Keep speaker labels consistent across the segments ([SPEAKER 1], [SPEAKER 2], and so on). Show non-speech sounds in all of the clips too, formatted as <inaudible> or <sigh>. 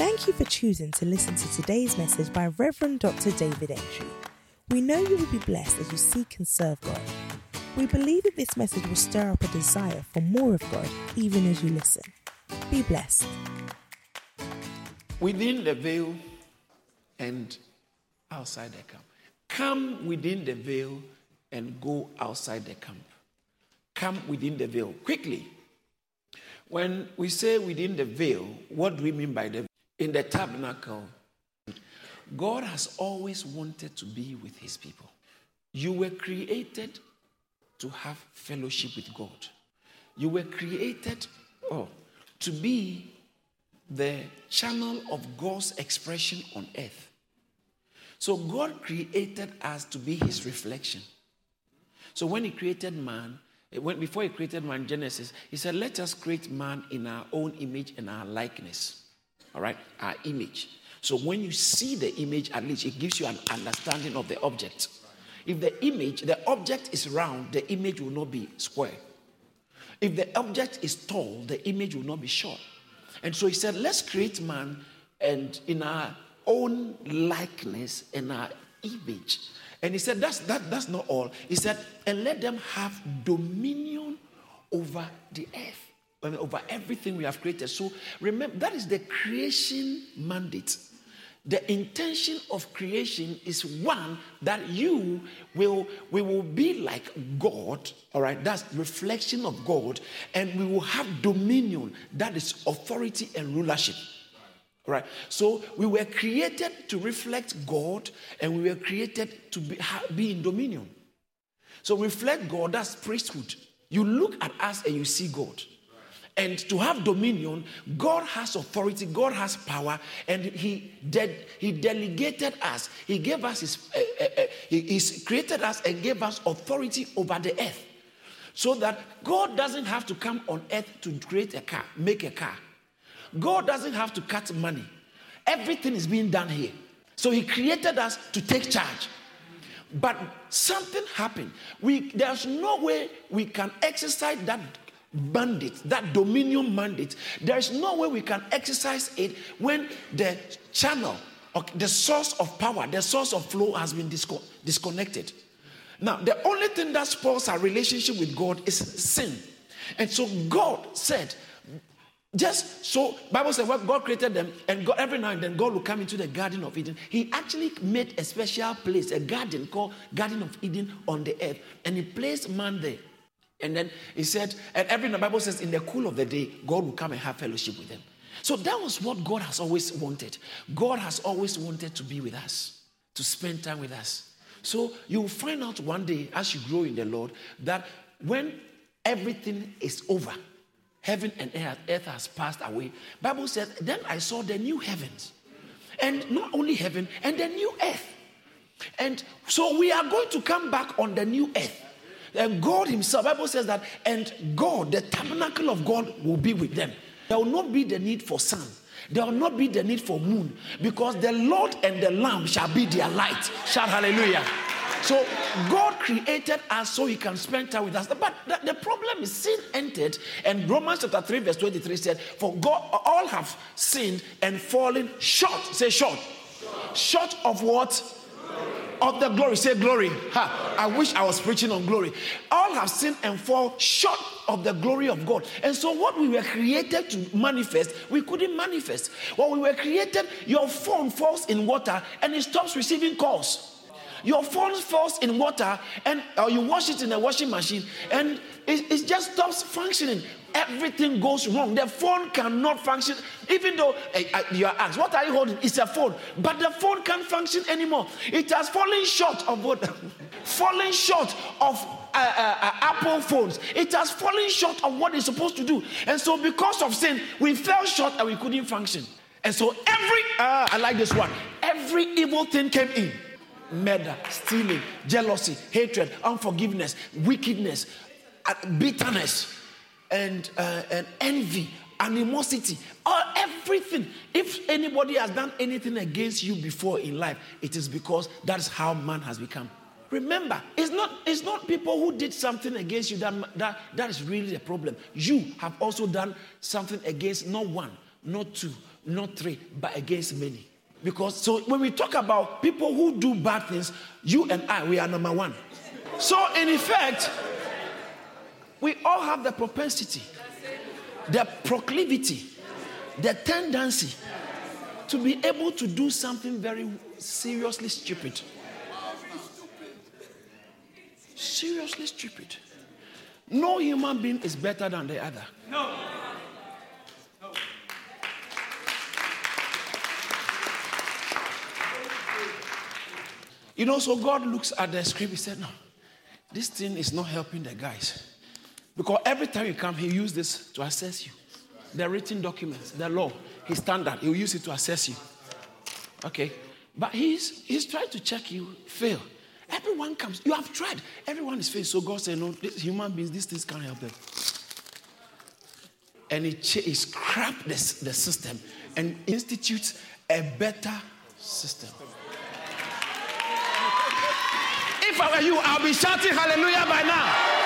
[SPEAKER 1] Thank you for choosing to listen to today's message by Reverend Dr. David Entry. We know you will be blessed as you seek and serve God. We believe that this message will stir up a desire for more of God even as you listen. Be blessed.
[SPEAKER 2] Within the veil and outside the camp. Come within the veil and go outside the camp. Come within the veil quickly. When we say within the veil, what do we mean by the in the tabernacle? God has always wanted to be with his people. You were created to have fellowship with God. You were created oh, to be the channel of God's expression on earth. So God created us to be his reflection. So when he created man, when, before he created man, Genesis, he said, Let us create man in our own image and our likeness. All right? Our image. So when you see the image, at least it gives you an understanding of the object. If the image, the object is round, the image will not be square. If the object is tall, the image will not be short. And so he said, let's create man and in our own likeness and our image. And he said, that's, that, that's not all. He said, and let them have dominion over the earth, over everything we have created. So remember, that is the creation mandate. The intention of creation is one that you will we will be like God, all right? That's reflection of God, and we will have dominion, that is authority and rulership. All right. So we were created to reflect God, and we were created to be, be in dominion. So reflect God, that's priesthood. You look at us and you see God. And to have dominion, God has authority, God has power, and He, de- he delegated us. He gave us His, uh, uh, uh, He he's created us and gave us authority over the earth. So that God doesn't have to come on earth to create a car, make a car. God doesn't have to cut money. Everything is being done here. So He created us to take charge. But something happened. We, there's no way we can exercise that mandate, that dominion mandate, there's no way we can exercise it when the channel, or the source of power, the source of flow has been disco- disconnected. Now, the only thing that spoils our relationship with God is sin. And so God said, just so Bible said well, God created them, and God, every now and then God will come into the Garden of Eden. He actually made a special place, a garden called Garden of Eden on the earth, and he placed man there. And then he said, and every the Bible says, in the cool of the day, God will come and have fellowship with them. So that was what God has always wanted. God has always wanted to be with us, to spend time with us. So you will find out one day as you grow in the Lord that when everything is over, heaven and earth, earth has passed away. Bible says, then I saw the new heavens. And not only heaven, and the new earth. And so we are going to come back on the new earth. And God Himself, Bible says that, and God, the tabernacle of God, will be with them. There will not be the need for sun. There will not be the need for moon because the Lord and the Lamb shall be their light. Shout hallelujah. So God created us so He can spend time with us. But the, problem is sin entered, and Romans chapter 3, verse 23 said, For God all have sinned and fallen short. Say short. Short, short of what? Of the glory. Say glory. Ha. I wish I was preaching on glory. All have sinned and fall short of the glory of God. And so, what we were created to manifest, we couldn't manifest. What we were created, your phone falls in water and it stops receiving calls. Your phone falls in water and or you wash it in a washing machine and it, it just stops functioning everything goes wrong. The phone cannot function, even though uh, you are asked, What are you holding? It's a phone, but the phone can't function anymore. It has fallen short of what? <laughs> fallen short of uh, uh, Apple phones. It has fallen short of what it's supposed to do. And so, because of sin, we fell short and we couldn't function. And so, every, uh, I like this one, every evil thing came in murder, stealing, jealousy, hatred, unforgiveness, wickedness, uh, bitterness and, uh, and envy, animosity, or everything. If anybody has done anything against you before in life, it is because that's how man has become. Remember, it's not, it's not people who did something against you that, that, that is really the problem. You have also done something against not one, not two, not three, but against many. Because so when we talk about people who do bad things, you and I, we are number one. So in effect, we all have the propensity, the proclivity, the tendency to be able to do something very seriously stupid. Seriously stupid. No human being is better than the other. No. You know, so God looks at the script, he said, No, this thing is not helping the guys. Because every time you come, he use this to assess you. The written documents, the law, his standard, he'll use it to assess you. Okay? But he's he's trying to check you fail. Everyone comes. You have tried. Everyone is failed. So God said, No, human beings, these things can't help them. And he, he scrap this, the system and institutes a better system. If I were you, I'll be shouting hallelujah by now.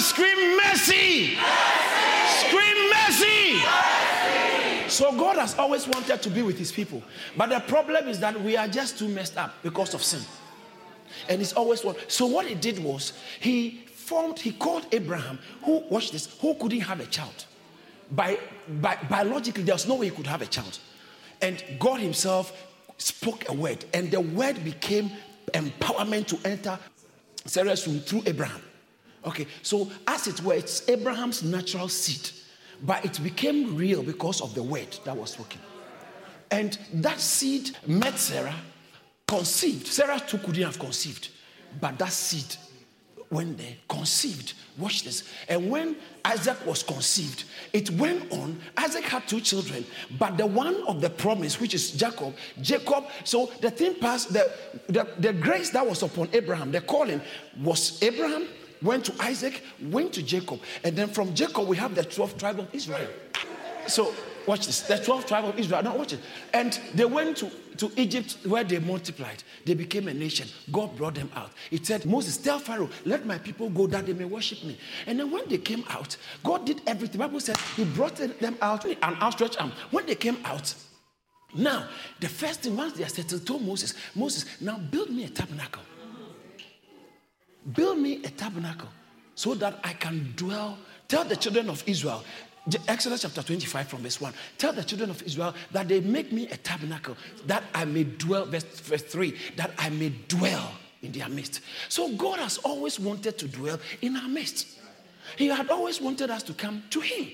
[SPEAKER 2] Scream mercy. Scream mercy. So God has always wanted to be with his people. But the problem is that we are just too messed up because of sin. And it's always one. So what he did was he formed, he called Abraham, who watch this, who couldn't have a child. By, by biologically, there was no way he could have a child. And God Himself spoke a word, and the word became empowerment to enter Sarah's womb through Abraham. Okay, so as it were, it's Abraham's natural seed, but it became real because of the word that was spoken. And that seed met Sarah, conceived. Sarah too couldn't have conceived, but that seed when they conceived. Watch this. And when Isaac was conceived, it went on. Isaac had two children, but the one of the promise, which is Jacob, Jacob, so the thing passed, the, the, the grace that was upon Abraham, the calling was Abraham, went to Isaac, went to Jacob. And then from Jacob, we have the 12 tribe of Israel. So watch this. The 12 tribe of Israel. Now watch it. And they went to, to Egypt where they multiplied. They became a nation. God brought them out. He said, Moses, tell Pharaoh, let my people go that they may worship me. And then when they came out, God did everything. The Bible says he brought them out an outstretched arm. When they came out, now, the first thing, once they are settled, told Moses, Moses, now build me a tabernacle. Build me a tabernacle so that I can dwell. Tell the children of Israel, Exodus chapter 25 from verse 1. Tell the children of Israel that they make me a tabernacle that I may dwell, verse, verse 3, that I may dwell in their midst. So God has always wanted to dwell in our midst. He had always wanted us to come to Him,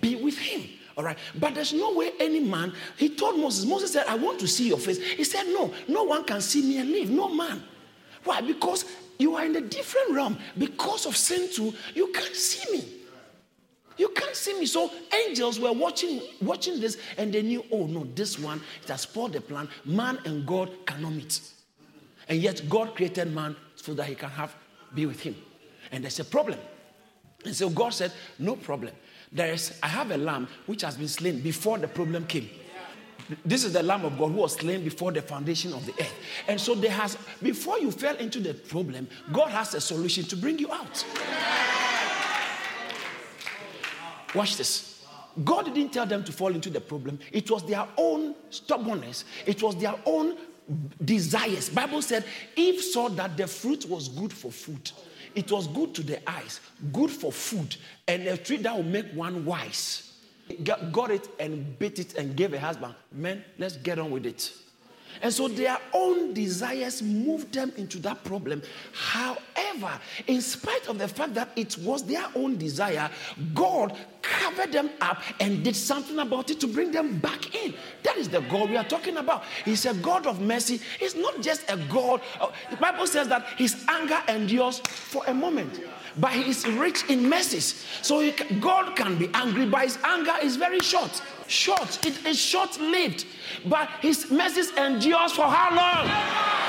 [SPEAKER 2] be with Him. All right. But there's no way any man, he told Moses, Moses said, I want to see your face. He said, No, no one can see me and live. No man. Why? Because you are in a different realm. Because of sin too, you can't see me. You can't see me. So angels were watching, watching this, and they knew, oh no, this one it has spoiled the plan. Man and God cannot meet. And yet God created man so that he can have be with him. And there's a problem. And so God said, No problem. There is, I have a lamb which has been slain before the problem came. This is the Lamb of God who was slain before the foundation of the earth. And so there has, before you fell into the problem, God has a solution to bring you out. Watch this. God didn't tell them to fall into the problem. It was their own stubbornness. It was their own desires. Bible said Eve saw that the fruit was good for food. It was good to the eyes, good for food, and a tree that will make one wise. Got it and beat it and gave a husband. Men, let's get on with it. And so their own desires moved them into that problem. However, in spite of the fact that it was their own desire, God covered them up and did something about it to bring them back in. That is the God we are talking about. He's a God of mercy. He's not just a God. Uh, the Bible says that his anger endures for a moment but he is rich in mercies. So can, God can be angry, but his anger is very short. Short. It is short lived. But his mercies endures for how long?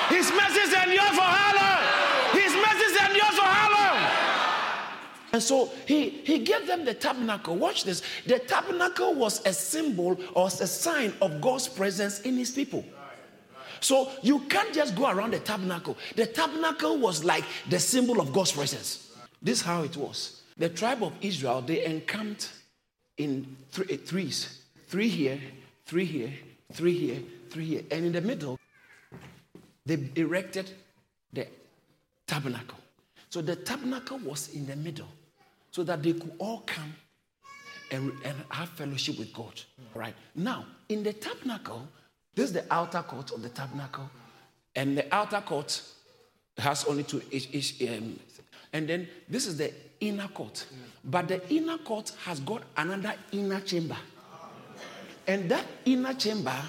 [SPEAKER 2] His mercies endure for how long? His mercies endure for how long? And so he, he gave them the tabernacle. Watch this. The tabernacle was a symbol or a sign of God's presence in his people. So you can't just go around the tabernacle. The tabernacle was like the symbol of God's presence. This is how it was. The tribe of Israel, they encamped in three, threes three here, three here, three here, three here. And in the middle, they erected the tabernacle. So the tabernacle was in the middle so that they could all come and, and have fellowship with God. Right. Now, in the tabernacle, this is the outer court of the tabernacle, and the outer court has only two each, each um, and then this is the inner court. But the inner court has got another inner chamber. And that inner chamber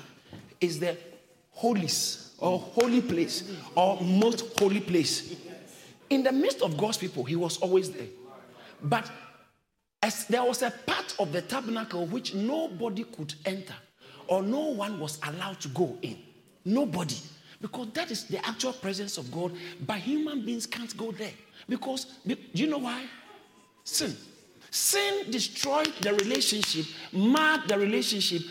[SPEAKER 2] is the holies or holy place or most holy place. In the midst of God's people, he was always there. But as there was a part of the tabernacle which nobody could enter or no one was allowed to go in. Nobody. Because that is the actual presence of God, but human beings can't go there. Because, do you know why? Sin. Sin destroyed the relationship, marred the relationship,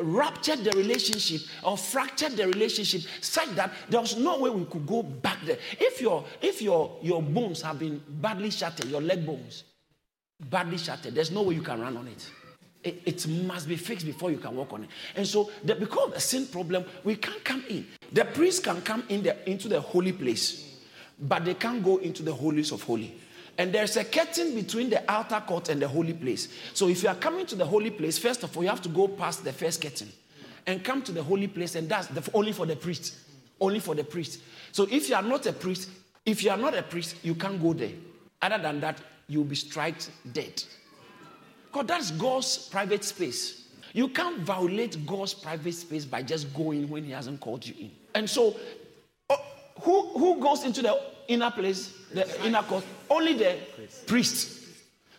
[SPEAKER 2] ruptured the relationship, or fractured the relationship such that there was no way we could go back there. If your if your your bones have been badly shattered, your leg bones badly shattered, there's no way you can run on it. It, it must be fixed before you can walk on it. And so, the, because of the sin problem, we can't come in. The priest can come in the, into the holy place, but they can't go into the holies of holy. And there's a curtain between the outer court and the holy place. So if you are coming to the holy place, first of all, you have to go past the first curtain and come to the holy place, and that's the, only for the priest. Only for the priest. So if you are not a priest, if you are not a priest, you can't go there. Other than that, you'll be struck dead. Because that's God's private space. You can't violate God's private space by just going when He hasn't called you in. And so, who, who goes into the inner place, the inner court? Only the priest.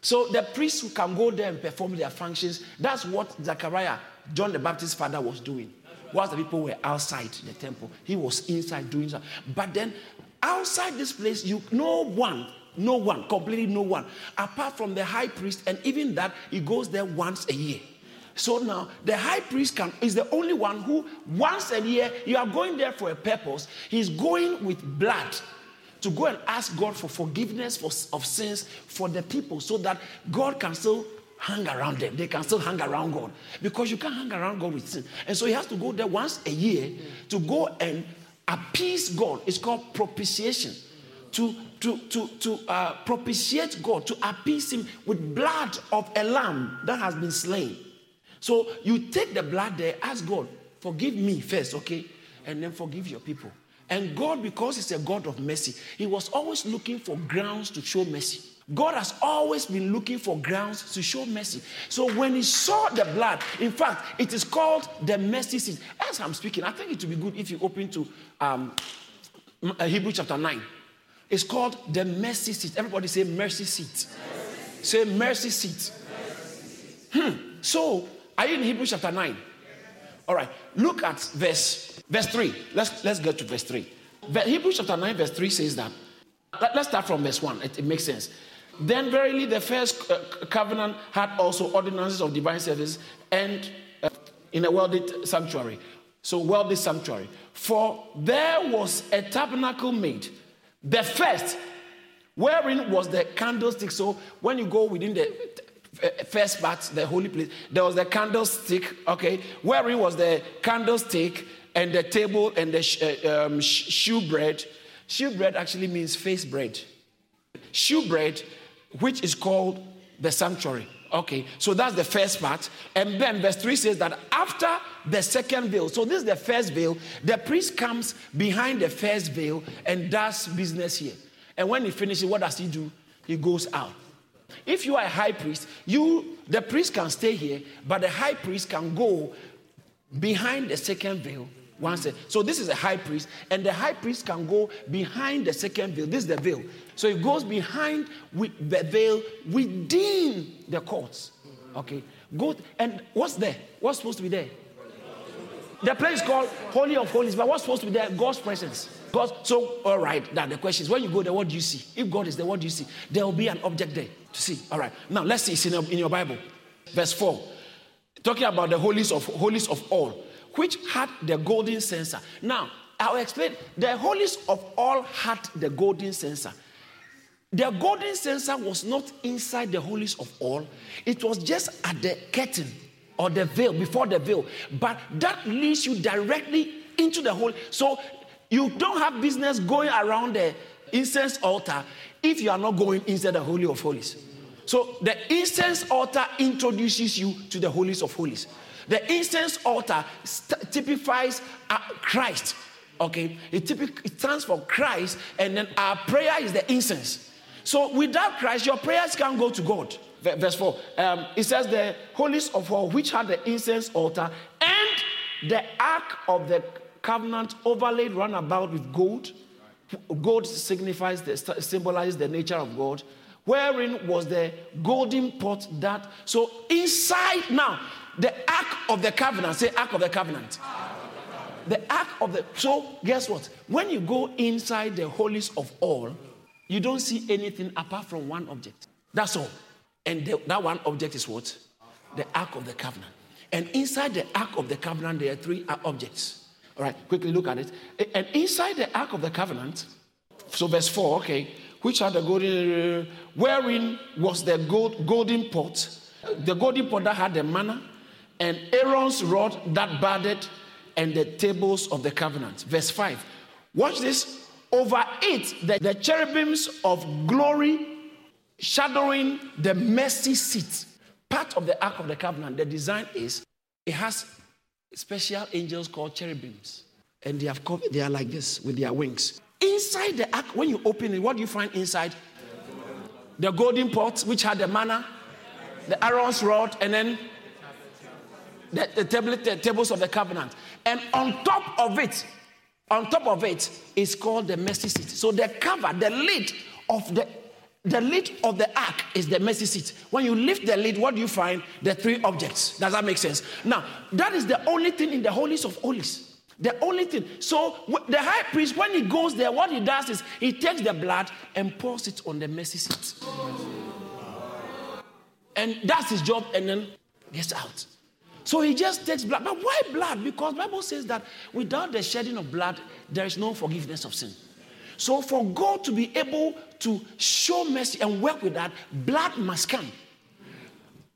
[SPEAKER 2] So the priests who can go there and perform their functions. That's what Zechariah, John the Baptist's father, was doing. Whilst the people were outside the temple, he was inside doing something. But then outside this place, you no one no one, completely no one, apart from the high priest, and even that he goes there once a year. So now the high priest can is the only one who once a year you are going there for a purpose. He's going with blood to go and ask God for forgiveness for, of sins for the people, so that God can still hang around them. They can still hang around God because you can't hang around God with sin. And so he has to go there once a year to go and appease God. It's called propitiation to, to, to, to uh, propitiate God, to appease Him with blood of a lamb that has been slain. So you take the blood there, ask God, forgive me first, okay? And then forgive your people. And God, because He's a God of mercy, He was always looking for grounds to show mercy. God has always been looking for grounds to show mercy. So when he saw the blood, in fact, it is called the mercy seat. As I'm speaking, I think it would be good if you open to um, Hebrew chapter 9. It's called the mercy seat. Everybody say mercy seat. Mercy. Say mercy seat. Mercy. Hmm. So, are you in Hebrews chapter 9? All right. Look at verse verse 3. Let's let's get to verse 3. Hebrews chapter 9 verse 3 says that. Let, us start from verse 1. It, it, makes sense. Then verily the first uh, covenant had also ordinances of divine service and uh, in a worldly sanctuary. So worldly sanctuary. For there was a tabernacle made the first, wherein was the candlestick. So when you go within the first part, the holy place, there was the candlestick, okay, wherein was the candlestick and the table and the sh- uh, um, shewbread. Shewbread actually means face bread. Shewbread, which is called the sanctuary. Okay, so that's the first part. And then verse 3 says that after the second veil, so this is the first veil, the priest comes behind the first veil and does business here. And when he finishes, what does he do? He goes out. If you are a high priest, you the priest can stay here, but the high priest can go behind the second veil once. So this is a high priest, and the high priest can go behind the second veil. This is the veil. So it goes behind with the veil within the courts. Okay. Good. And what's there? What's supposed to be there? The place is called Holy of Holies, but what's supposed to be there? God's presence. God. So, all right. Now the question is, when you go there, what do you see? If God is there, what do you see? There will be an object there to see. All right. Now let's see. It's in, in your Bible, verse four, talking about the holies of holies of all, which had the golden censer. Now I'll explain. The holiest of all had the golden censer. The golden censer was not inside the holiest of all, it was just at the curtain or the veil, before the veil. But that leads you directly into the hole. So you don't have business going around the incense altar if you are not going inside the Holy of Holies. So the incense altar introduces you to the holiest of holies. The incense altar st- typifies uh, Christ. Okay, it, typic- it stands for Christ, and then our prayer is the incense. So without Christ, your prayers can't go to God. Verse 4. Um, it says, The holiest of all, which had the incense altar and the ark of the covenant overlaid round about with gold. Gold signifies, the, symbolizes the nature of God. Wherein was the golden pot that. So inside now, the ark of the covenant. Say, ark of the covenant. The ark of the. So guess what? When you go inside the holiest of all, you don't see anything apart from one object. That's all. And the, that one object is what? The Ark of the Covenant. And inside the Ark of the Covenant, there are three objects. All right, quickly look at it. And inside the Ark of the Covenant, so verse 4, okay, which are the golden, uh, wherein was the gold, golden pot, the golden pot that had the manna, and Aaron's rod that budded, and the tables of the covenant. Verse 5. Watch this. Over it, the, the cherubims of glory shadowing the mercy seat. Part of the Ark of the Covenant, the design is it has special angels called cherubims. And they have covered, they are like this with their wings. Inside the ark, when you open it, what do you find inside? The golden pot, which had the manna, the Aaron's rod, and then the, the, tablet, the tables of the covenant. And on top of it, on top of it is called the mercy seat. So the cover, the lid of the the lid of the ark is the mercy seat. When you lift the lid, what do you find? The three objects. Does that make sense? Now, that is the only thing in the holiest of holies. The only thing. So the high priest, when he goes there, what he does is he takes the blood and pours it on the mercy seat. And that's his job, and then gets out. So he just takes blood. But why blood? Because Bible says that without the shedding of blood, there is no forgiveness of sin. So for God to be able to show mercy and work with that, blood must come.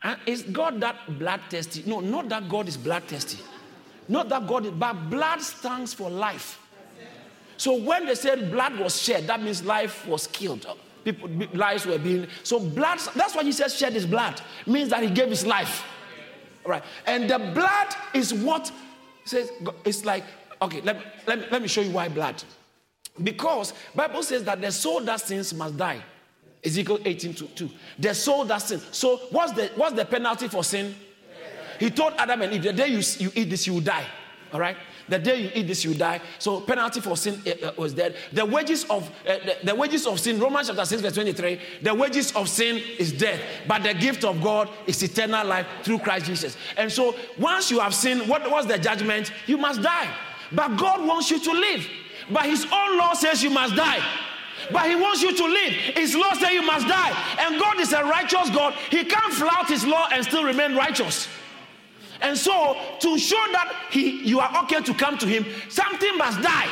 [SPEAKER 2] And is God that blood thirsty? No, not that God is blood thirsty. Not that God is, but blood stands for life. So when they said blood was shed, that means life was killed. People, lives were being. So blood, that's why he says shed his blood. Means that he gave his life. Right. And the blood is what says, it's like, okay, let, let, let me show you why blood. Because Bible says that the soul that sins must die. Ezekiel 18 to 2. The soul that sins. So what's the what's the penalty for sin? He told Adam and Eve, the day you, you eat this, you will die. All right? The day you eat this, you die. So penalty for sin uh, was dead. The wages of uh, the, the, wages of sin, Romans chapter 6, verse 23, the wages of sin is death. But the gift of God is eternal life through Christ Jesus. And so once you have sinned, what was the judgment? You must die. But God wants you to live. But his own law says you must die. But he wants you to live. His law says you must die. And God is a righteous God. He can't flout his law and still remain righteous. And so, to show that he, you are okay to come to him, something must die.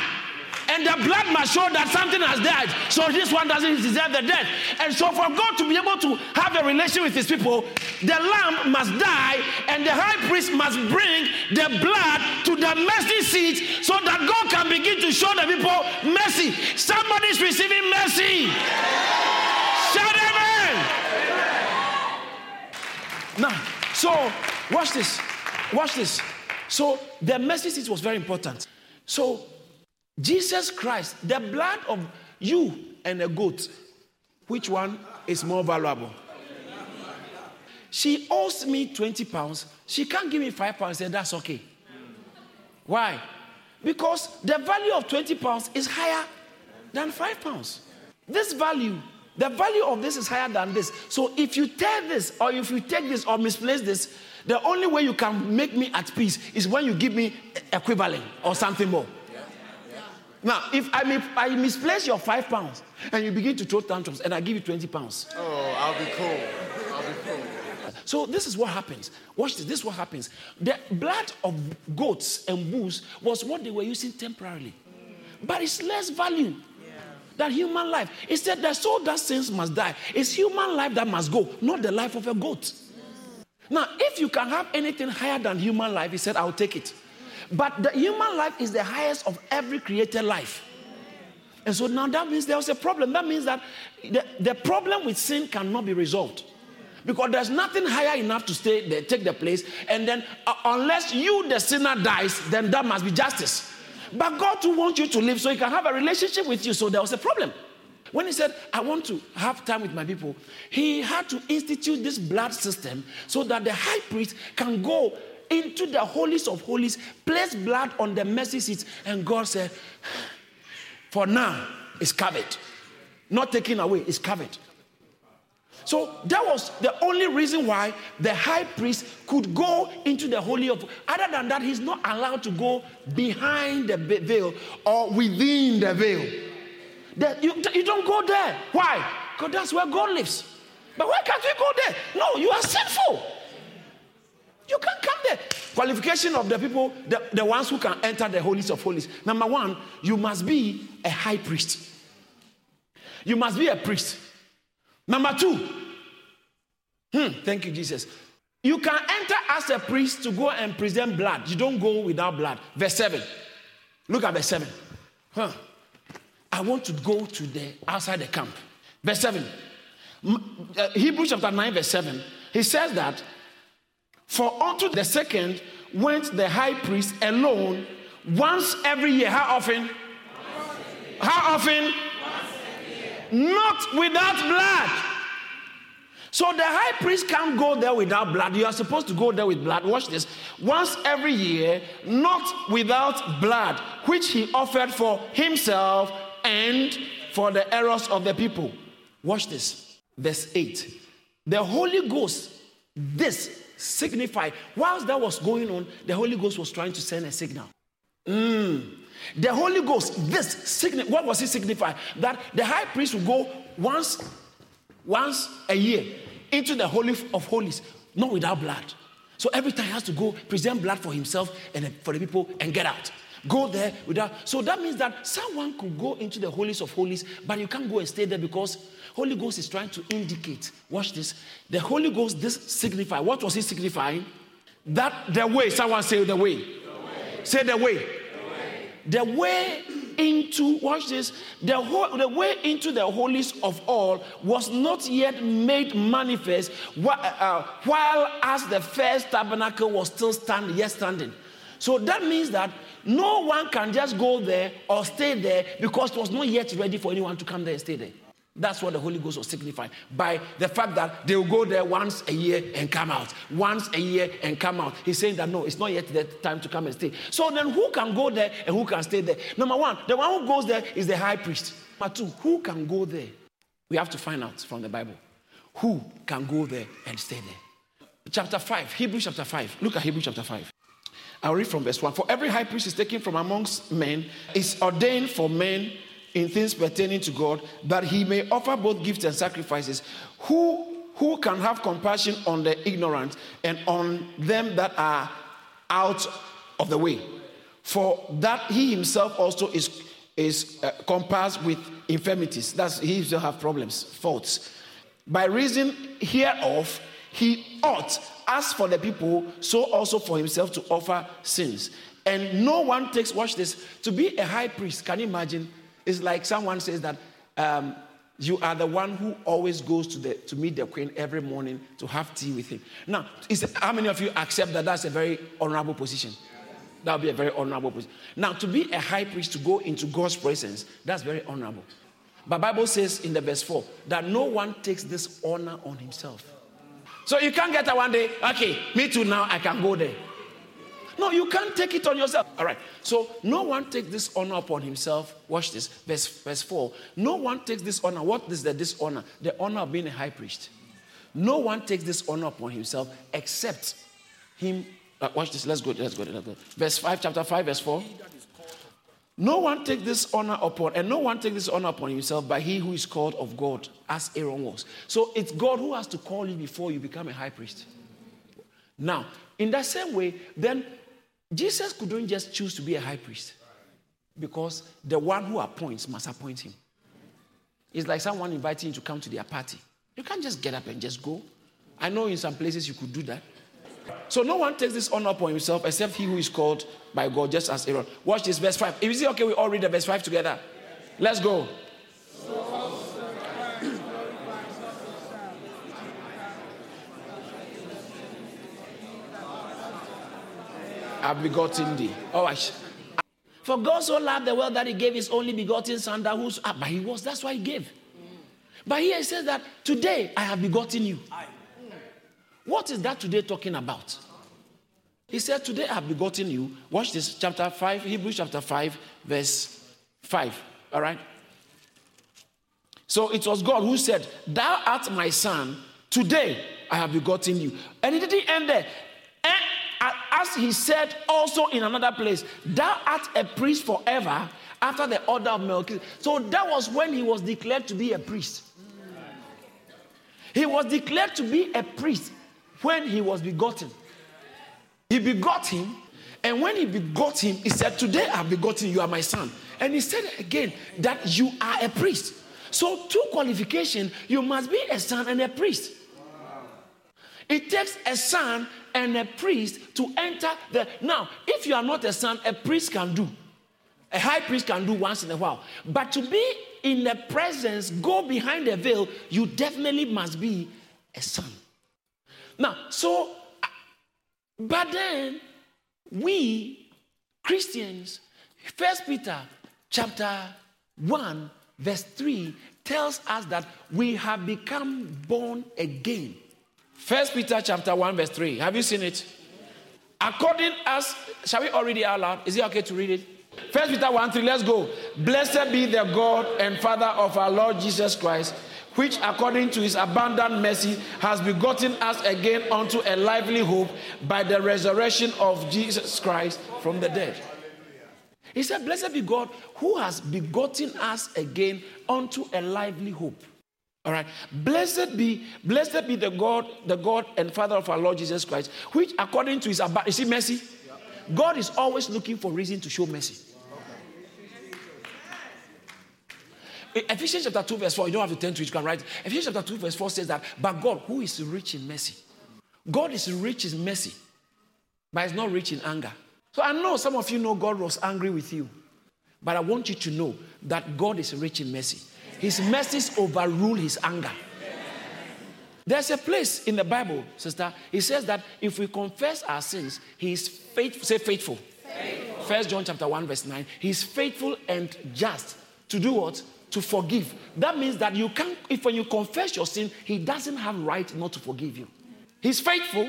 [SPEAKER 2] And the blood must show that something has died. So this one doesn't deserve the death. And so for God to be able to have a relation with his people, the lamb must die and the high priest must bring the blood to the mercy seat so that God can begin to show the people mercy. Somebody's receiving mercy. Shout amen. Now, so watch this. Watch this. So the mercy seat was very important. So Jesus Christ, the blood of you and a goat, which one is more valuable? She owes me 20 pounds. She can't give me 5 pounds and that's okay. Why? Because the value of 20 pounds is higher than 5 pounds. This value, the value of this is higher than this. So if you tear this, or if you take this, or misplace this, the only way you can make me at peace is when you give me equivalent or something more. Now, if I, may, I misplace your five pounds and you begin to throw tantrums and I give you 20 pounds.
[SPEAKER 3] Oh, I'll be cool. I'll be cool.
[SPEAKER 2] So this is what happens. Watch this. This is what happens. The blood of goats and bulls was what they were using temporarily. but it's less value than human life. He said the soul that sins must die. It's human life that must go, not the life of a goat. Now, if you can have anything higher than human life, he said, I'll take it. But the human life is the highest of every created life. And so now that means there's a problem. That means that the, the problem with sin cannot be resolved. Because there's nothing higher enough to stay there, take the place. And then, uh, unless you, the sinner, dies, then that must be justice. But God too wants you to live so He can have a relationship with you. So there was a problem. When He said, I want to have time with my people, He had to institute this blood system so that the high priest can go into the holies of holies, place blood on the mercy seat, and God said, For now, it's covered. Not taken away, it's covered. So that was the only reason why the high priest could go into the holy of. Other than that, he's not allowed to go behind the veil or within the veil. That you, you don't go there. Why? Because that's where God lives. But why can't we go there? No, you are sinful. You can't come there. Qualification of the people, the, the ones who can enter the holies of holies. Number one, you must be a high priest. You must be a priest. Number two, hmm, thank you, Jesus. You can enter as a priest to go and present blood. You don't go without blood. Verse 7. Look at verse 7. Huh. I want to go to the outside the camp. Verse 7. Uh, Hebrews chapter 9, verse 7. He says that, For unto the second went the high priest alone once every year. How often? How often? Once every year. Not without blood. So the high priest can't go there without blood. You are supposed to go there with blood. Watch this. Once every year, not without blood, which he offered for himself and for the errors of the people. Watch this. Verse 8. The Holy Ghost, this signified, whilst that was going on, the Holy Ghost was trying to send a signal. Mm. The Holy Ghost, this sign, what was it signify? That the high priest would go once, once a year into the holy of holies, not without blood. So every time he has to go present blood for himself and for the people and get out. Go there without. So that means that someone could go into the holies of holies, but you can't go and stay there because Holy Ghost is trying to indicate. Watch this. The Holy Ghost this signify. What was he signifying? That the way. Someone say the way. The way. Say the way the way into watch this the, whole, the way into the holies of all was not yet made manifest while, uh, while as the first tabernacle was still standing yet standing so that means that no one can just go there or stay there because it was not yet ready for anyone to come there and stay there that's what the Holy Ghost was signifying by the fact that they will go there once a year and come out, once a year and come out. He's saying that no, it's not yet the time to come and stay. So then, who can go there and who can stay there? Number one, the one who goes there is the high priest. Number two, who can go there? We have to find out from the Bible who can go there and stay there. Chapter 5, Hebrews chapter 5. Look at Hebrews chapter 5. I'll read from verse 1. For every high priest is taken from amongst men, is ordained for men in things pertaining to God, that he may offer both gifts and sacrifices. Who, who can have compassion on the ignorant and on them that are out of the way? For that he himself also is, is uh, compassed with infirmities. That's he himself have problems, faults. By reason hereof, he ought, as for the people, so also for himself to offer sins. And no one takes, watch this, to be a high priest. Can you imagine? It's like someone says that um, you are the one who always goes to, the, to meet the queen every morning to have tea with him. Now, is, how many of you accept that that's a very honorable position? That would be a very honorable position. Now, to be a high priest to go into God's presence, that's very honorable. But Bible says in the verse 4 that no one takes this honor on himself. So you can't get a one day, okay, me too now, I can go there. No, you can't take it on yourself. All right. So no one takes this honor upon himself. Watch this. Verse, verse 4. No one takes this honor. What is the dishonor? The honor of being a high priest. No one takes this honor upon himself except him. Uh, watch this. Let's go. Let's go. Let's go. Verse 5, chapter 5, verse 4. No one take this honor upon, and no one take this honor upon himself by he who is called of God, as Aaron was. So it's God who has to call you before you become a high priest. Now, in that same way, then Jesus couldn't just choose to be a high priest. Because the one who appoints must appoint him. It's like someone inviting you to come to their party. You can't just get up and just go. I know in some places you could do that. So no one takes this honor upon himself except he who is called by God, just as Aaron. Watch this, verse 5. Is it okay we all read the verse 5 together? Let's go. <clears throat> I've begotten thee. All right. For God so loved the world that he gave his only begotten son that who's ah, but he was, that's why he gave. But here he says that today I have begotten you. What is that today talking about? He said, Today I have begotten you. Watch this, chapter 5, Hebrews chapter 5, verse 5. All right? So it was God who said, Thou art my son, today I have begotten you. And it didn't end there. And as he said also in another place, Thou art a priest forever after the order of Melchizedek. So that was when he was declared to be a priest. He was declared to be a priest when he was begotten. He begot him, and when he begot him, he said, Today I've begotten you, are my son. And he said again that you are a priest. So, two qualifications you must be a son and a priest. It takes a son and a priest to enter the. Now, if you are not a son, a priest can do. A high priest can do once in a while. But to be in the presence, go behind the veil, you definitely must be a son. Now, so, uh, but then we Christians, First Peter chapter 1, verse 3 tells us that we have become born again. First Peter chapter 1, verse 3. Have you seen it? According as shall we already out loud? Is it okay to read it? First Peter 1 3, let's go. Blessed be the God and Father of our Lord Jesus Christ which according to his abundant mercy has begotten us again unto a lively hope by the resurrection of Jesus Christ from the dead. He said, Blessed be God who has begotten us again unto a lively hope. All right. Blessed be, blessed be the God, the God and Father of our Lord Jesus Christ, which according to his abundant, you see mercy? God is always looking for reason to show mercy. Ephesians chapter 2, verse 4, you don't have to turn to it, you can write. Ephesians chapter 2, verse 4 says that, but God, who is rich in mercy, God is rich in mercy, but he's not rich in anger. So I know some of you know God was angry with you, but I want you to know that God is rich in mercy. His mercies overrule his anger. There's a place in the Bible, sister. He says that if we confess our sins, he is faithful. Say faithful. First John chapter 1, verse 9. He's faithful and just to do what? To forgive. That means that you can't, if when you confess your sin, he doesn't have right not to forgive you. He's faithful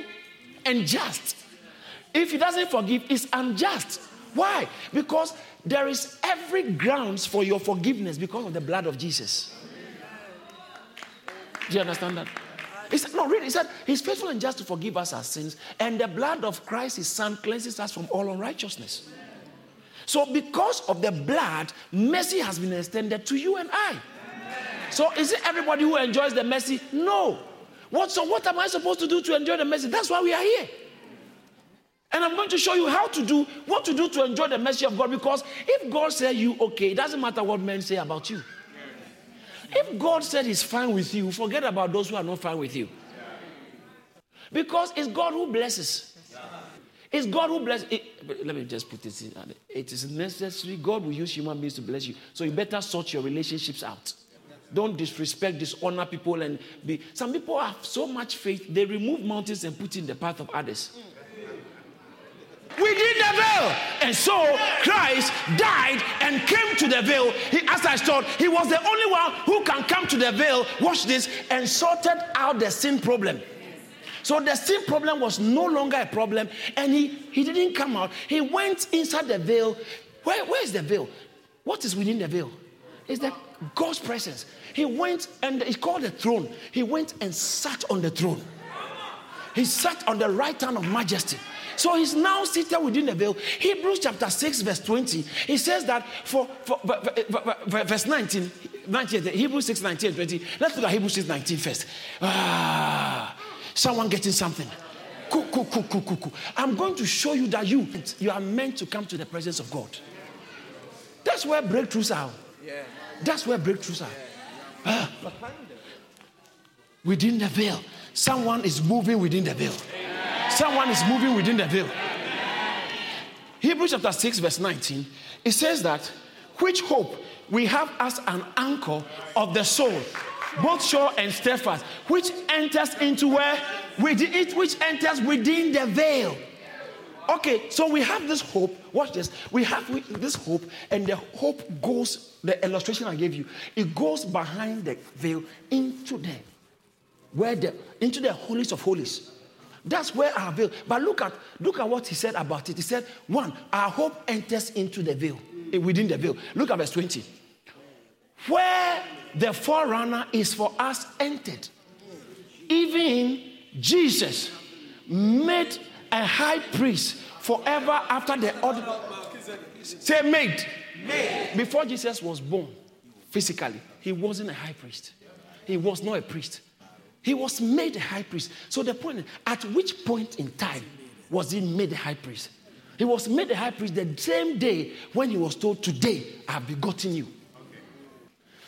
[SPEAKER 2] and just. If he doesn't forgive, it's unjust. Why? Because there is every grounds for your forgiveness because of the blood of Jesus. Do you understand that? He said, no, really, he said, He's faithful and just to forgive us our sins, and the blood of Christ, His Son, cleanses us from all unrighteousness. So, because of the blood, mercy has been extended to you and I. So, is it everybody who enjoys the mercy? No. What, so, what am I supposed to do to enjoy the mercy? That's why we are here. And I'm going to show you how to do what to do to enjoy the mercy of God because if God said you okay, it doesn't matter what men say about you. If God said he's fine with you, forget about those who are not fine with you. Because it's God who blesses. It's God who blesses. Let me just put this in. It is necessary. God will use human beings to bless you. So you better sort your relationships out. Don't disrespect, dishonor people, and be. Some people have so much faith, they remove mountains and put in the path of others. We did the veil. And so Christ died and came to the veil. He, as I thought, he was the only one who can come to the veil, watch this, and sorted out the sin problem. So the sin problem was no longer a problem, and he, he didn't come out. He went inside the veil. Where, where is the veil? What is within the veil? Is the God's presence. He went and it's called the throne. He went and sat on the throne. He sat on the right hand of majesty. So he's now seated within the veil. Hebrews chapter 6, verse 20. He says that for, for, for verse 19, 19, Hebrews 6, 19, 20. Let's look at Hebrews 6, 19 first. Ah, Someone getting something. Cool, cool, cool, cool, cool, cool. I'm going to show you that you, you are meant to come to the presence of God. That's where breakthroughs are. That's where breakthroughs are. Ah. Within the veil. Someone is moving within the veil. Someone is moving within the veil. Hebrews chapter 6, verse 19, it says that which hope we have as an anchor of the soul, both sure and steadfast, which enters into where within it, which enters within the veil. Okay, so we have this hope. Watch this. We have this hope, and the hope goes. The illustration I gave you, it goes behind the veil into the where the into the holies of holies. That's where our veil. But look at look at what he said about it. He said, one, our hope enters into the veil, eh, within the veil. Look at verse 20. Where the forerunner is for us entered. Even Jesus made a high priest forever after the order. Say made. made. Before Jesus was born, physically, he wasn't a high priest. He was not a priest. He was made a high priest. So the point, at which point in time was he made a high priest? He was made a high priest the same day when he was told, Today I have begotten you.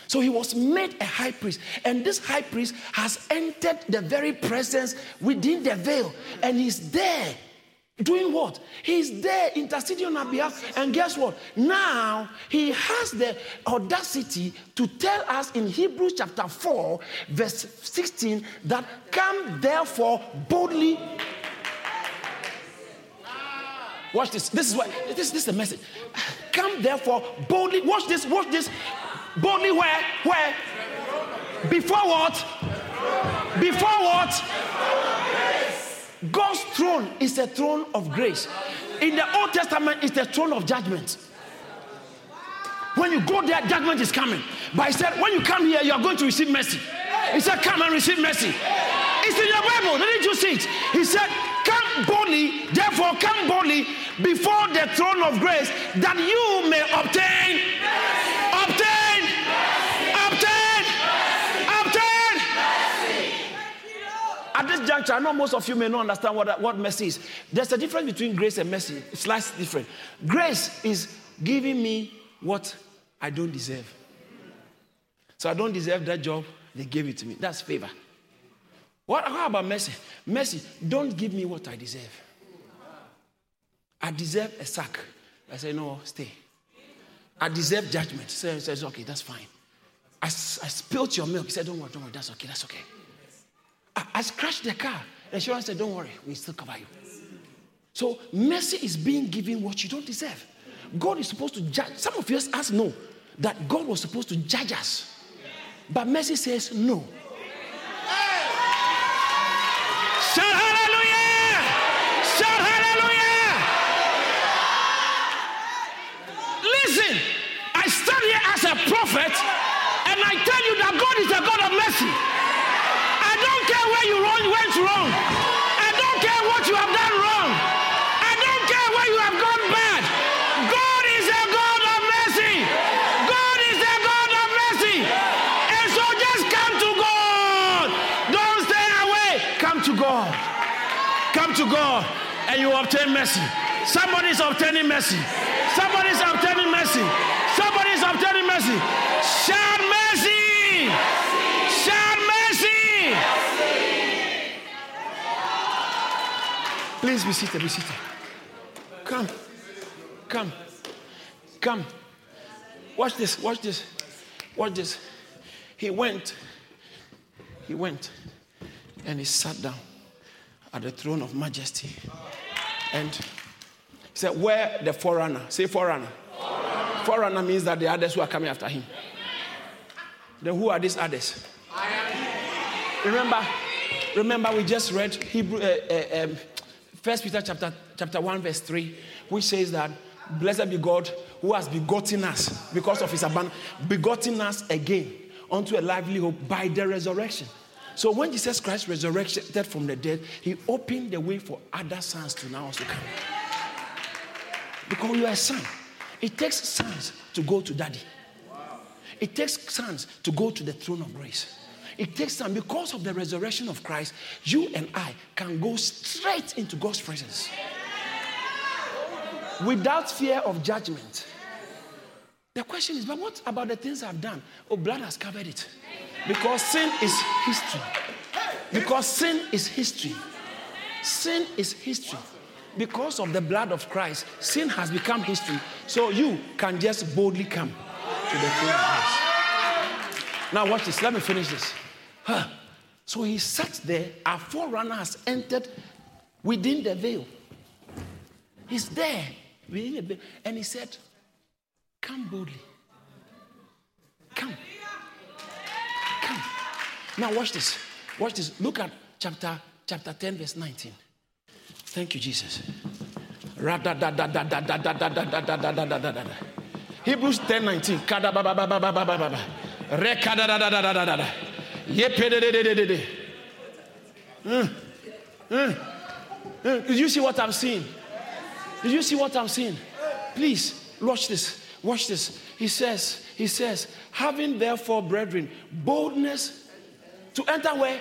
[SPEAKER 2] So he was made a high priest. And this high priest has entered the very presence within the veil. And he's there Doing what? He's there interceding on our behalf. And guess what? Now he has the audacity to tell us in Hebrews chapter 4, verse 16, that come therefore boldly. Watch this. This is what this, this is the message. Come therefore boldly. Watch this, watch this. Boldly where? Where? Before what? Before what? God's throne is a throne of grace. In the Old Testament, it's the throne of judgment. When you go there, judgment is coming. But he said, when you come here, you are going to receive mercy. He said, come and receive mercy. It's in your Bible. Didn't you see it? He said, come boldly, therefore come boldly before the throne of grace that you may obtain, obtain At this juncture, I know most of you may not understand what, what mercy is. There's a difference between grace and mercy. It's slightly different. Grace is giving me what I don't deserve. So I don't deserve that job, they gave it to me. That's favor. What, how about mercy? Mercy, don't give me what I deserve. I deserve a sack. I say, no, stay. I deserve judgment. He says, okay, that's fine. I, I spilled your milk. He said, don't worry, don't worry, that's okay, that's okay. I, I scratched the car. The insurance said, Don't worry, we still cover you. So mercy is being given what you don't deserve. God is supposed to judge. Some of us us know that God was supposed to judge us. But mercy says no. Shout hallelujah! Shout hallelujah! Listen, I stand here as a prophet and I tell you that God is a God of mercy care where you went wrong. I don't care what you have done wrong. I don't care where you have gone bad. God is a God of mercy. God is a God of mercy. And so just come to God. Don't stay away. Come to God. Come to God and you obtain mercy. Somebody is obtaining mercy. Somebody is obtaining mercy. Somebody is obtaining mercy. Shout mercy. Shout mercy. Please be seated, be seated. Come. Come. Come. Watch this, watch this, watch this. He went, he went, and he sat down at the throne of majesty. And he said, Where the forerunner? Say forerunner. Forerunner, forerunner means that the others who are coming after him. Then who are these others? I am. Remember, remember we just read Hebrew, uh, uh, um, First Peter chapter, chapter 1, verse 3, which says that blessed be God who has begotten us because of his abundance, begotten us again unto a lively hope by the resurrection. So when Jesus Christ resurrected from the dead, he opened the way for other sons to now also come. Because you are a son. It takes sons to go to daddy. It takes sons to go to the throne of grace. It takes time. Because of the resurrection of Christ, you and I can go straight into God's presence without fear of judgment. The question is, but what about the things I've done? Oh, blood has covered it. Because sin is history. Because sin is history. Sin is history. Because of the blood of Christ, sin has become history. So you can just boldly come to the throne of grace. Now, watch this. Let me finish this. Huh. So he sat there. a forerunner has entered within the veil. He's there within the veil. And he said, Come boldly. Come. Come. Now, watch this. Watch this. Look at chapter, chapter 10, verse 19. Thank you, Jesus. Hebrews 10 19. Did hmm. hmm. hmm. you see what I'm seeing? Did you see what I'm seeing? Please watch this. Watch this. He says, He says, having therefore, brethren, boldness to enter where?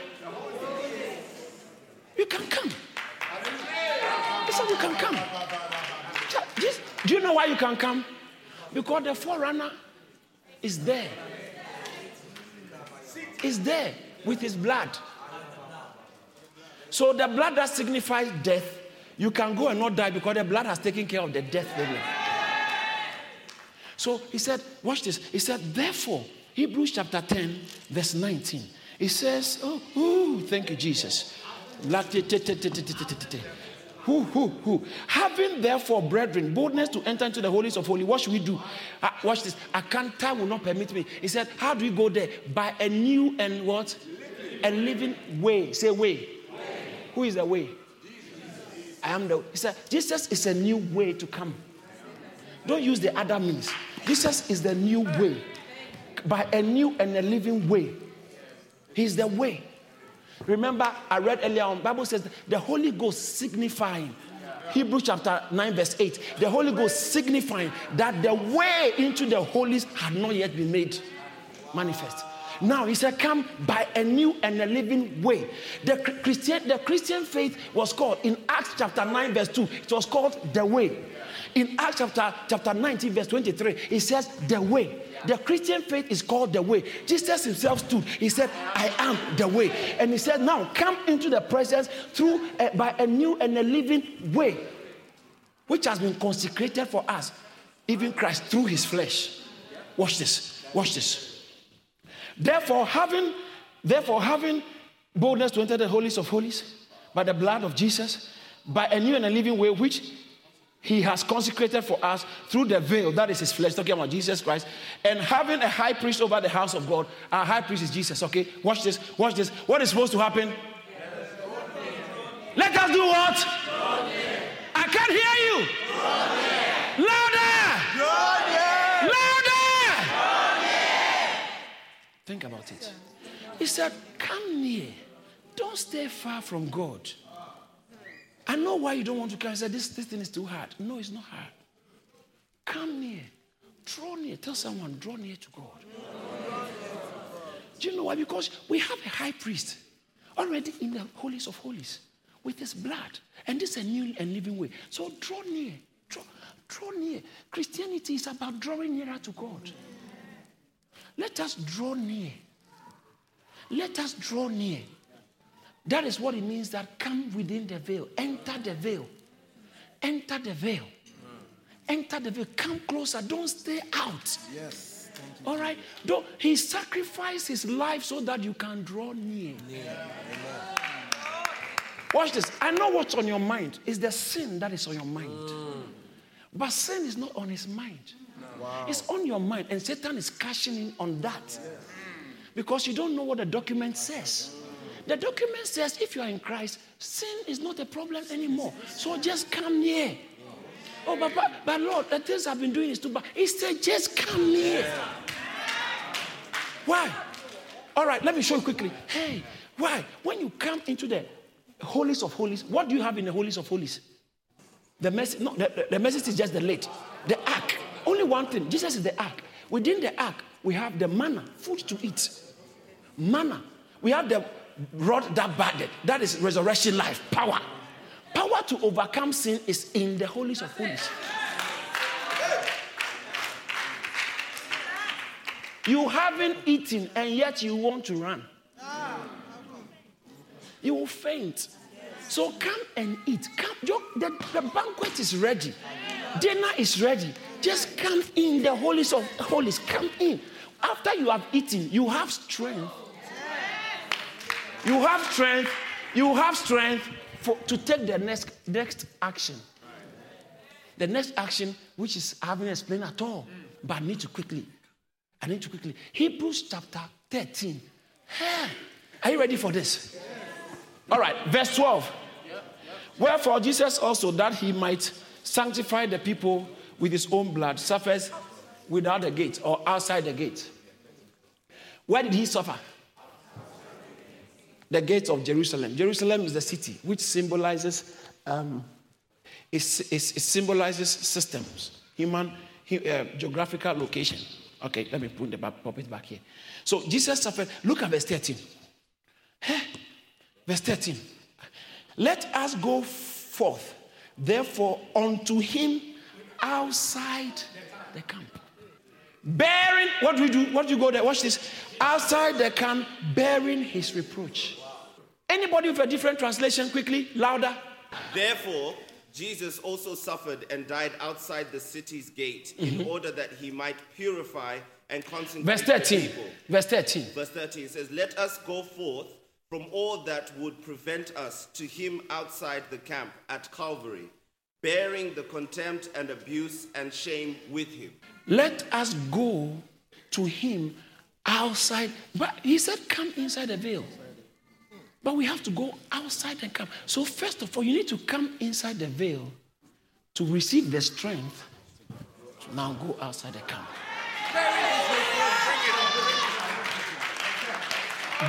[SPEAKER 2] You can come. He said, You can come. Do you know why you can come? Because the forerunner is there. Is there with his blood. So the blood that signifies death, you can go and not die because the blood has taken care of the death problem. So he said, watch this. He said, therefore, Hebrews chapter 10, verse 19. He says, oh, ooh, thank you, Jesus. Who, who, who? Having therefore, brethren, boldness to enter into the holies of holy, what should we do? Uh, watch this. I can't, time will not permit me. He said, How do we go there? By a new and what? A living way. Say way. way. Who is the way? I am the. He said, Jesus is a new way to come. Don't use the other means. Jesus is the new way. By a new and a living way. He's the way. Remember, I read earlier on, Bible says the Holy Ghost signifying. Hebrew chapter 9, verse 8. The Holy Ghost signifying that the way into the holies had not yet been made manifest. Now he said, Come by a new and a living way. The Christian, the Christian faith was called in Acts chapter 9, verse 2, it was called the way. In Acts chapter, chapter 19, verse 23, it says the way. The Christian faith is called the way. Jesus himself stood. He said, I am the way. And he said, Now come into the presence through uh, by a new and a living way, which has been consecrated for us, even Christ through his flesh. Watch this. Watch this. Therefore, having therefore having boldness to enter the holies of holies by the blood of Jesus, by a new and a living way, which he has consecrated for us through the veil, that is his flesh, talking about Jesus Christ, and having a high priest over the house of God. Our high priest is Jesus, okay? Watch this, watch this. What is supposed to happen? Let us do what? I can't hear you. Louder! Louder! Think about it. He said, Come near. Don't stay far from God. I know why you don't want to come. I said, this, this thing is too hard. No, it's not hard. Come near. Draw near. Tell someone, draw near to God. Do you know why? Because we have a high priest already in the holies of holies with his blood. And this is a new and living way. So draw near. Draw, draw near. Christianity is about drawing nearer to God. Let us draw near. Let us draw near. That is what it means that come within the veil, enter the veil, enter the veil, enter the veil, come closer, don't stay out.
[SPEAKER 3] Yes.
[SPEAKER 2] All right? Don't, he sacrificed his life so that you can draw near.
[SPEAKER 3] Yeah.
[SPEAKER 2] Watch this. I know what's on your mind. It's the sin that is on your mind. Mm. But sin is not on his mind. Wow. It's on your mind. And Satan is cashing in on that. Because you don't know what the document says. The document says if you are in Christ, sin is not a problem anymore. So just come near. Oh, but, but, but Lord, the things I've been doing is too bad. He said, just come near. Why? All right, let me show you quickly. Hey, why? When you come into the holies of holies, what do you have in the holies of holies? The message, no, the, the message is just the late. The ark. Only one thing. Jesus is the ark. Within the ark, we have the manna, food to eat. Manna. We have the rod that budded. That is resurrection life, power. Power to overcome sin is in the holies of holies. You haven't eaten and yet you want to run. Ah, you will faint. So come and eat. Come, the, the banquet is ready. Dinner is ready. Just come in the holies of holies. Come in. After you have eaten, you have strength. You have strength. You have strength for, to take the next, next action. The next action, which is I haven't explained at all, but I need to quickly. I need to quickly. Hebrews chapter 13. Hey, are you ready for this? All right, verse 12. Wherefore, Jesus also, that he might sanctify the people with his own blood, suffers without the gate or outside the gate. Where did he suffer? The gates of Jerusalem. Jerusalem is the city which symbolizes um, it, it, it, symbolizes systems, human uh, geographical location. Okay, let me put the puppet back here. So Jesus suffered. Look at verse 13. Hey, verse 13. Let us go forth, therefore, unto him outside the camp. Bearing, what do we do? What do you go there? Watch this. Outside the camp, bearing his reproach. Anybody with a different translation, quickly, louder.
[SPEAKER 4] Therefore, Jesus also suffered and died outside the city's gate mm-hmm. in order that he might purify and consecrate
[SPEAKER 2] Verse 13. Verse 13.
[SPEAKER 4] Verse 13 says, Let us go forth from all that would prevent us to him outside the camp at Calvary, bearing the contempt and abuse and shame with him.
[SPEAKER 2] Let us go to him outside. But he said, Come inside the veil. But we have to go outside and come. So, first of all, you need to come inside the veil to receive the strength to now go outside the camp.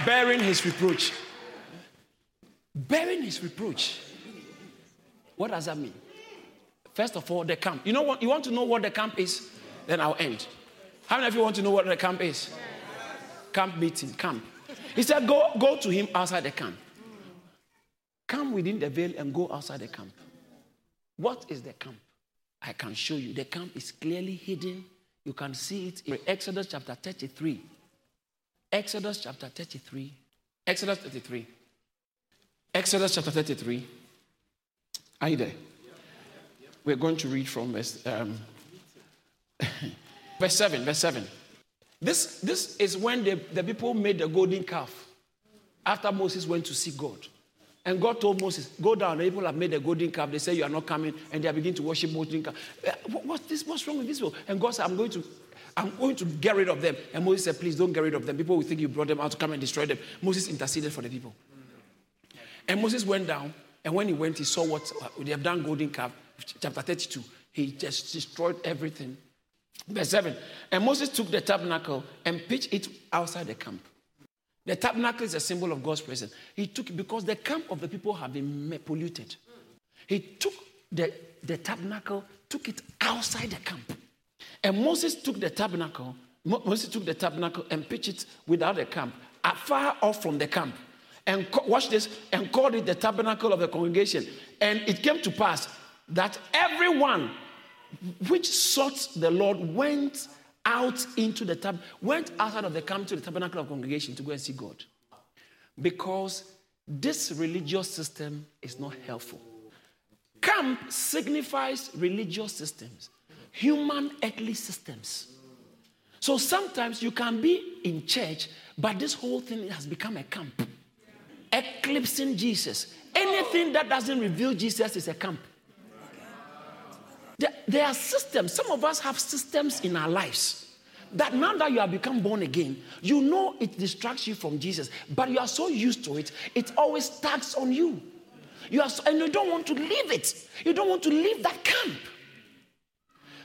[SPEAKER 2] Bearing his reproach. Bearing his reproach. What does that mean? First of all, the camp. You know what? You want to know what the camp is? Then I'll end. How many of you want to know what the camp is? Camp meeting, camp. He said, Go, go to him outside the camp. Come within the veil and go outside the camp. What is the camp? I can show you. The camp is clearly hidden. You can see it in Exodus chapter 33. Exodus chapter 33. Exodus 33. Exodus chapter 33. Are you there? We're going to read from verse, um, <laughs> verse 7. Verse 7. This, this is when the, the people made the golden calf after Moses went to see God. And God told Moses, Go down. The people have made a golden calf. They say you are not coming, and they are beginning to worship golden calf. Uh, what's this? What's wrong with this? world? And God said, I'm going to I'm going to get rid of them. And Moses said, Please don't get rid of them. People will think you brought them out to come and destroy them. Moses interceded for the people. And Moses went down, and when he went, he saw what uh, they have done golden calf, chapter 32. He just destroyed everything. Verse 7 And Moses took the tabernacle and pitched it outside the camp. The tabernacle is a symbol of God's presence. He took it because the camp of the people have been polluted. He took the, the tabernacle, took it outside the camp. And Moses took the tabernacle, Moses took the tabernacle and pitched it without the camp, far off from the camp. And watch this, and called it the tabernacle of the congregation. And it came to pass that everyone which sought the Lord went out into the tab, went outside of the camp to the tabernacle of congregation to go and see God. Because this religious system is not helpful. Camp signifies religious systems, human earthly systems. So sometimes you can be in church, but this whole thing has become a camp, eclipsing Jesus. Anything that doesn't reveal Jesus is a camp. There, there are systems. Some of us have systems in our lives that now that you have become born again, you know it distracts you from Jesus, but you are so used to it, it always tags on you. You are so, and you don't want to leave it. You don't want to leave that camp.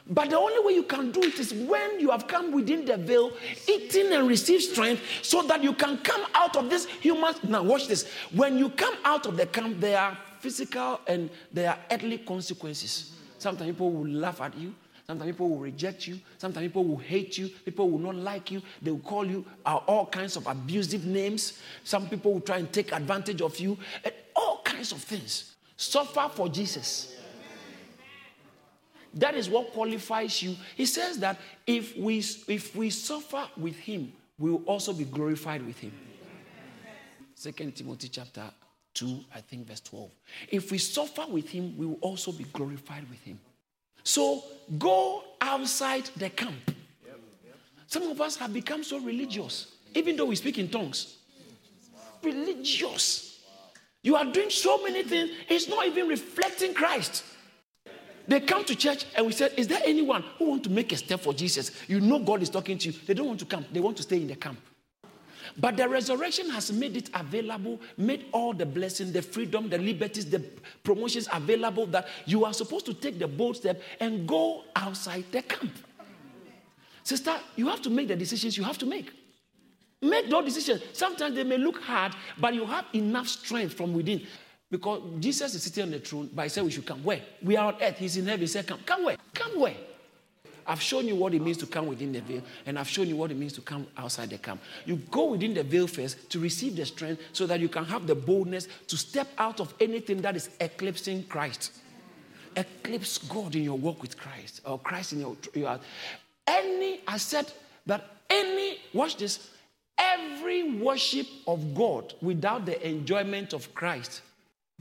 [SPEAKER 2] But the only way you can do it is when you have come within the veil, eating and receive strength, so that you can come out of this human. Now, watch this. When you come out of the camp, there are physical and there are earthly consequences. Sometimes people will laugh at you. Sometimes people will reject you. Sometimes people will hate you. People will not like you. They will call you all kinds of abusive names. Some people will try and take advantage of you. And all kinds of things. Suffer for Jesus. That is what qualifies you. He says that if we if we suffer with him, we will also be glorified with him. Second Timothy chapter 2, I think verse 12. If we suffer with him, we will also be glorified with him. So go outside the camp. Some of us have become so religious, even though we speak in tongues. Religious. You are doing so many things, it's not even reflecting Christ. They come to church and we said, Is there anyone who want to make a step for Jesus? You know God is talking to you. They don't want to come, they want to stay in the camp. But the resurrection has made it available, made all the blessing, the freedom, the liberties, the promotions available that you are supposed to take the bold step and go outside the camp. Sister, you have to make the decisions you have to make. Make those decisions. Sometimes they may look hard, but you have enough strength from within. Because Jesus is sitting on the throne, but he said we should come. Where? We are on earth. He's in heaven. He said, Come. Come where? Come where? I've shown you what it means to come within the veil, and I've shown you what it means to come outside the camp. You go within the veil first to receive the strength so that you can have the boldness to step out of anything that is eclipsing Christ. Eclipse God in your walk with Christ, or Christ in your, your any, I said that any, watch this, every worship of God without the enjoyment of Christ,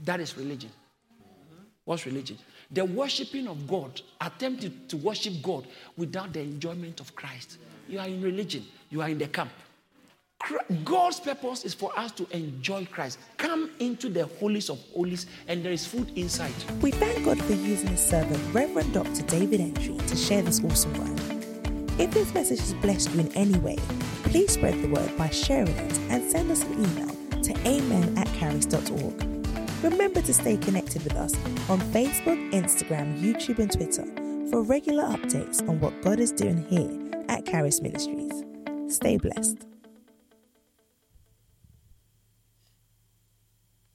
[SPEAKER 2] that is religion. What's religion? The worshiping of God, attempting to worship God without the enjoyment of Christ. You are in religion, you are in the camp. God's purpose is for us to enjoy Christ. Come into the holies of holies, and there is food inside.
[SPEAKER 1] We thank God for using his servant, Reverend Dr. David Entry, to share this awesome word. If this message has blessed you in any way, please spread the word by sharing it and send us an email to amen at caris.org. Remember to stay connected with us on Facebook, Instagram, YouTube, and Twitter for regular updates on what God is doing here at Caris Ministries. Stay blessed.